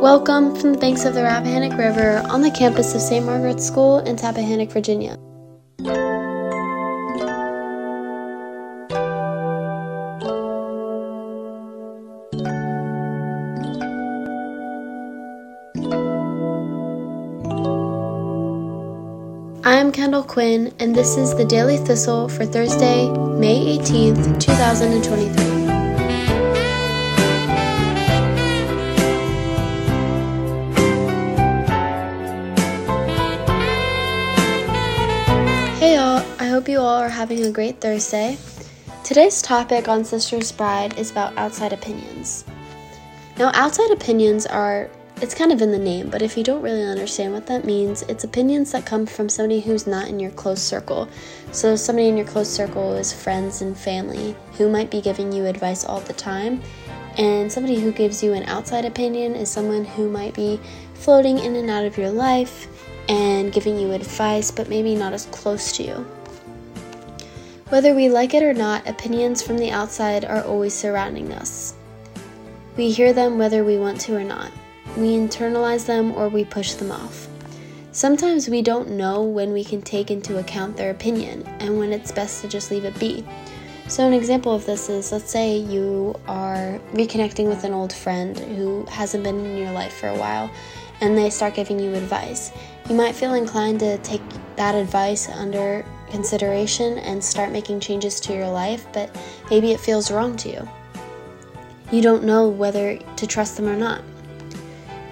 Welcome from the banks of the Rappahannock River on the campus of St. Margaret's School in Tappahannock, Virginia. I am Kendall Quinn, and this is the Daily Thistle for Thursday, May 18th, 2023. Hope you all are having a great Thursday. Today's topic on Sisters' Pride is about outside opinions. Now, outside opinions are, it's kind of in the name, but if you don't really understand what that means, it's opinions that come from somebody who's not in your close circle. So, somebody in your close circle is friends and family who might be giving you advice all the time. And somebody who gives you an outside opinion is someone who might be floating in and out of your life and giving you advice, but maybe not as close to you. Whether we like it or not, opinions from the outside are always surrounding us. We hear them whether we want to or not. We internalize them or we push them off. Sometimes we don't know when we can take into account their opinion and when it's best to just leave it be. So, an example of this is let's say you are reconnecting with an old friend who hasn't been in your life for a while and they start giving you advice. You might feel inclined to take that advice under consideration and start making changes to your life, but maybe it feels wrong to you. You don't know whether to trust them or not.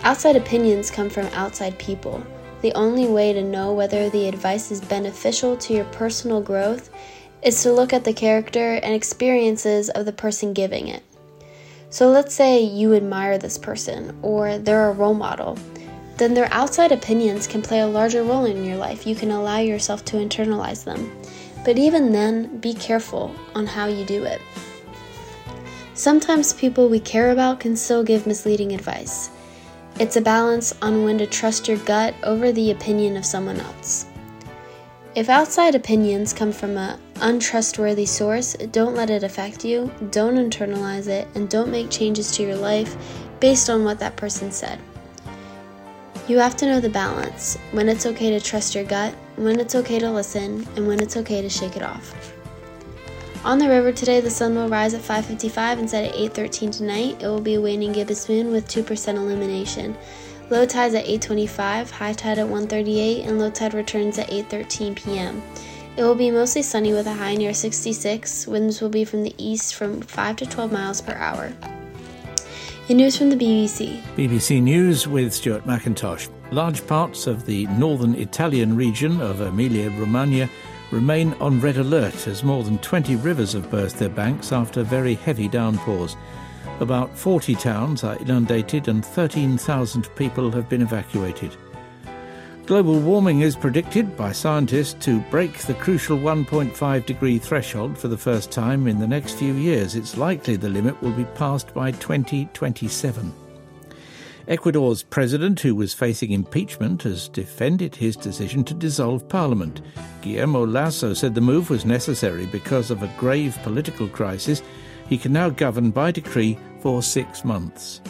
Outside opinions come from outside people. The only way to know whether the advice is beneficial to your personal growth is to look at the character and experiences of the person giving it. So let's say you admire this person or they're a role model then their outside opinions can play a larger role in your life. You can allow yourself to internalize them. But even then, be careful on how you do it. Sometimes people we care about can still give misleading advice. It's a balance on when to trust your gut over the opinion of someone else. If outside opinions come from an untrustworthy source, don't let it affect you, don't internalize it, and don't make changes to your life based on what that person said. You have to know the balance when it's okay to trust your gut, when it's okay to listen, and when it's okay to shake it off. On the river today, the sun will rise at 5:55 and set at 8:13 tonight. It will be waning gibbous moon with 2% illumination. Low tides at 8:25, high tide at 1:38, and low tide returns at 8:13 p.m. It will be mostly sunny with a high near 66. Winds will be from the east from 5 to 12 miles per hour. News from the BBC. BBC News with Stuart McIntosh. Large parts of the northern Italian region of Emilia Romagna remain on red alert as more than 20 rivers have burst their banks after very heavy downpours. About 40 towns are inundated and 13,000 people have been evacuated. Global warming is predicted by scientists to break the crucial 1.5 degree threshold for the first time in the next few years. It's likely the limit will be passed by 2027. Ecuador's president, who was facing impeachment, has defended his decision to dissolve parliament. Guillermo Lasso said the move was necessary because of a grave political crisis. He can now govern by decree for six months.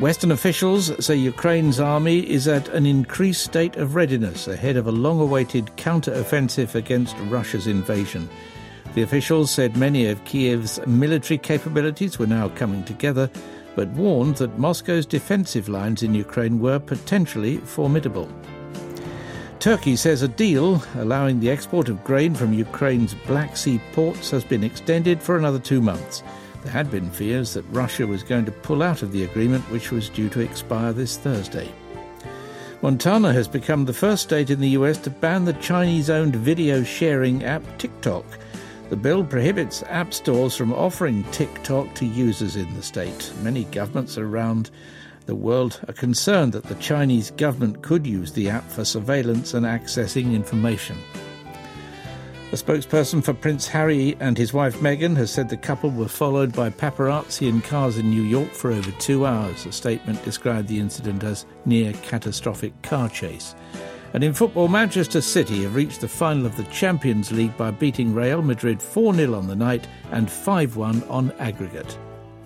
Western officials say Ukraine's army is at an increased state of readiness ahead of a long awaited counter-offensive against Russia's invasion. The officials said many of Kiev's military capabilities were now coming together, but warned that Moscow's defensive lines in Ukraine were potentially formidable. Turkey says a deal allowing the export of grain from Ukraine's Black Sea ports has been extended for another two months. There had been fears that Russia was going to pull out of the agreement, which was due to expire this Thursday. Montana has become the first state in the US to ban the Chinese owned video sharing app TikTok. The bill prohibits app stores from offering TikTok to users in the state. Many governments around the world are concerned that the Chinese government could use the app for surveillance and accessing information. A spokesperson for Prince Harry and his wife Meghan has said the couple were followed by paparazzi in cars in New York for over two hours. A statement described the incident as near catastrophic car chase. And in football, Manchester City have reached the final of the Champions League by beating Real Madrid 4 0 on the night and 5 1 on aggregate.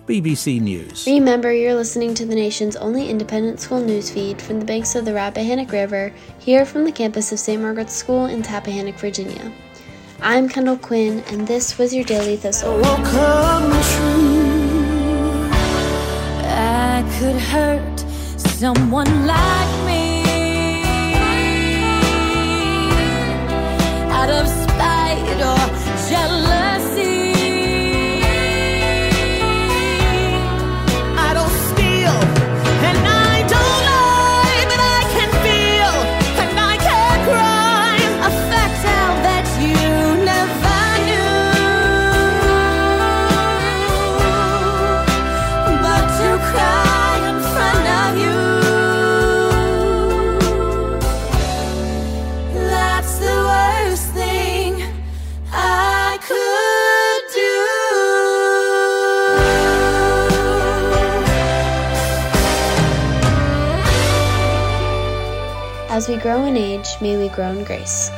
BBC News. Remember, you're listening to the nation's only independent school news feed from the banks of the Rappahannock River, here from the campus of St. Margaret's School in Tappahannock, Virginia. I'm Kendall Quinn, and this was your Daily Thistle. I could hurt someone like me out of As we grow in age, may we grow in grace.